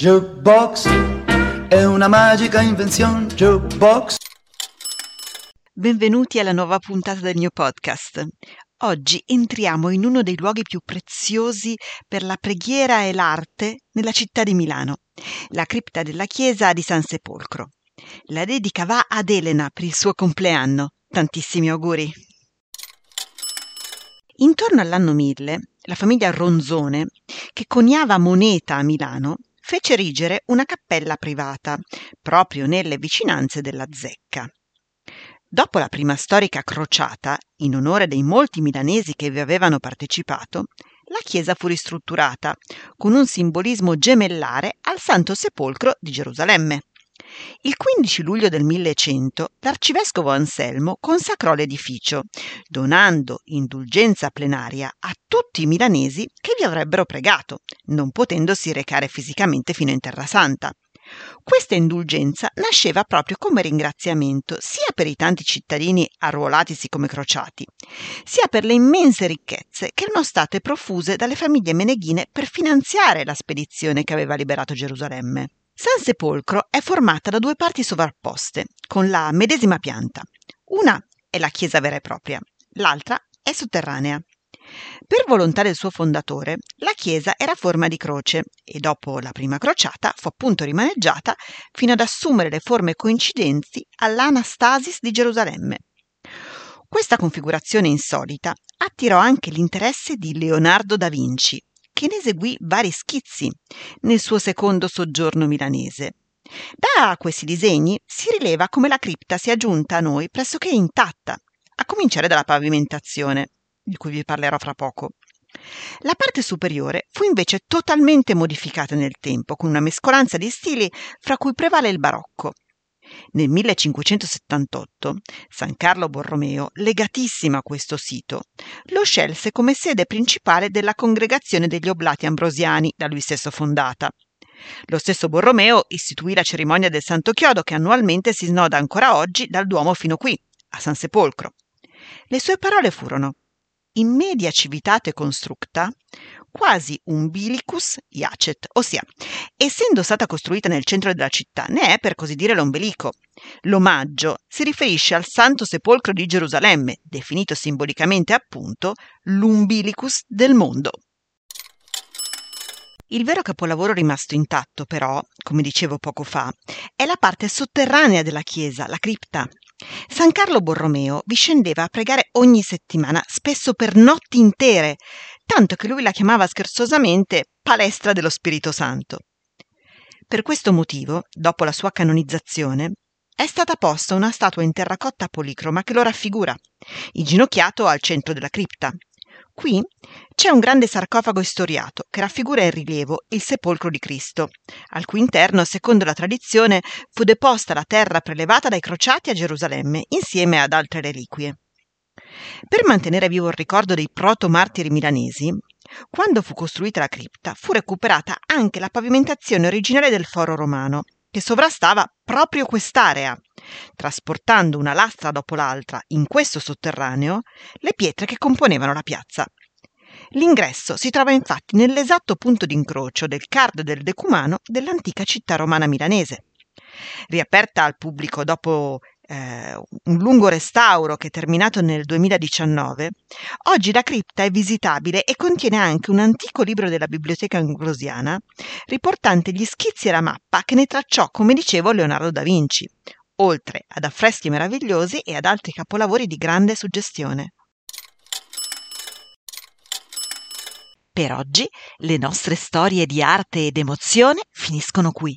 Jukebox è una magica invenzione. Jukebox. Benvenuti alla nuova puntata del mio podcast. Oggi entriamo in uno dei luoghi più preziosi per la preghiera e l'arte nella città di Milano, la cripta della chiesa di San Sepolcro. La dedica va ad Elena per il suo compleanno. Tantissimi auguri. Intorno all'anno 1000, la famiglia Ronzone, che coniava moneta a Milano, fece erigere una cappella privata, proprio nelle vicinanze della zecca. Dopo la prima storica crociata, in onore dei molti milanesi che vi avevano partecipato, la chiesa fu ristrutturata, con un simbolismo gemellare al Santo Sepolcro di Gerusalemme. Il 15 luglio del 1100 l'arcivescovo Anselmo consacrò l'edificio, donando indulgenza plenaria a tutti i milanesi che vi avrebbero pregato, non potendosi recare fisicamente fino in Terra Santa. Questa indulgenza nasceva proprio come ringraziamento sia per i tanti cittadini arruolatisi come crociati, sia per le immense ricchezze che erano state profuse dalle famiglie meneghine per finanziare la spedizione che aveva liberato Gerusalemme. San Sepolcro è formata da due parti sovrapposte, con la medesima pianta. Una è la chiesa vera e propria, l'altra è sotterranea. Per volontà del suo fondatore, la chiesa era a forma di croce e dopo la prima crociata fu appunto rimaneggiata fino ad assumere le forme coincidenti all'Anastasis di Gerusalemme. Questa configurazione insolita attirò anche l'interesse di Leonardo da Vinci, che ne eseguì vari schizzi nel suo secondo soggiorno milanese. Da questi disegni si rileva come la cripta sia giunta a noi pressoché intatta, a cominciare dalla pavimentazione, di cui vi parlerò fra poco. La parte superiore fu invece totalmente modificata nel tempo, con una mescolanza di stili fra cui prevale il barocco, nel 1578 San Carlo Borromeo, legatissimo a questo sito, lo scelse come sede principale della congregazione degli Oblati Ambrosiani, da lui stesso fondata. Lo stesso Borromeo istituì la cerimonia del Santo Chiodo che annualmente si snoda ancora oggi dal Duomo fino qui, a San Sepolcro. Le sue parole furono in media civitate constructa, quasi umbilicus iacet, ossia, essendo stata costruita nel centro della città, ne è per così dire l'ombelico. L'omaggio si riferisce al Santo Sepolcro di Gerusalemme, definito simbolicamente appunto l'umbilicus del mondo. Il vero capolavoro rimasto intatto, però, come dicevo poco fa, è la parte sotterranea della chiesa, la cripta. San Carlo Borromeo vi scendeva a pregare ogni settimana, spesso per notti intere, tanto che lui la chiamava scherzosamente palestra dello Spirito Santo. Per questo motivo, dopo la sua canonizzazione, è stata posta una statua in terracotta policroma che lo raffigura, inginocchiato al centro della cripta. Qui c'è un grande sarcofago istoriato che raffigura in rilievo il sepolcro di Cristo, al cui interno, secondo la tradizione, fu deposta la terra prelevata dai crociati a Gerusalemme insieme ad altre reliquie. Per mantenere vivo il ricordo dei proto-martiri milanesi, quando fu costruita la cripta fu recuperata anche la pavimentazione originale del foro romano, che sovrastava proprio quest'area, trasportando una lastra dopo l'altra in questo sotterraneo le pietre che componevano la piazza. L'ingresso si trova infatti nell'esatto punto d'incrocio del card del decumano dell'antica città romana milanese. Riaperta al pubblico dopo eh, un lungo restauro che è terminato nel 2019, oggi la cripta è visitabile e contiene anche un antico libro della biblioteca ambrosiana riportante gli schizzi e la mappa che ne tracciò, come dicevo, Leonardo da Vinci, oltre ad affreschi meravigliosi e ad altri capolavori di grande suggestione. Per oggi le nostre storie di arte ed emozione finiscono qui.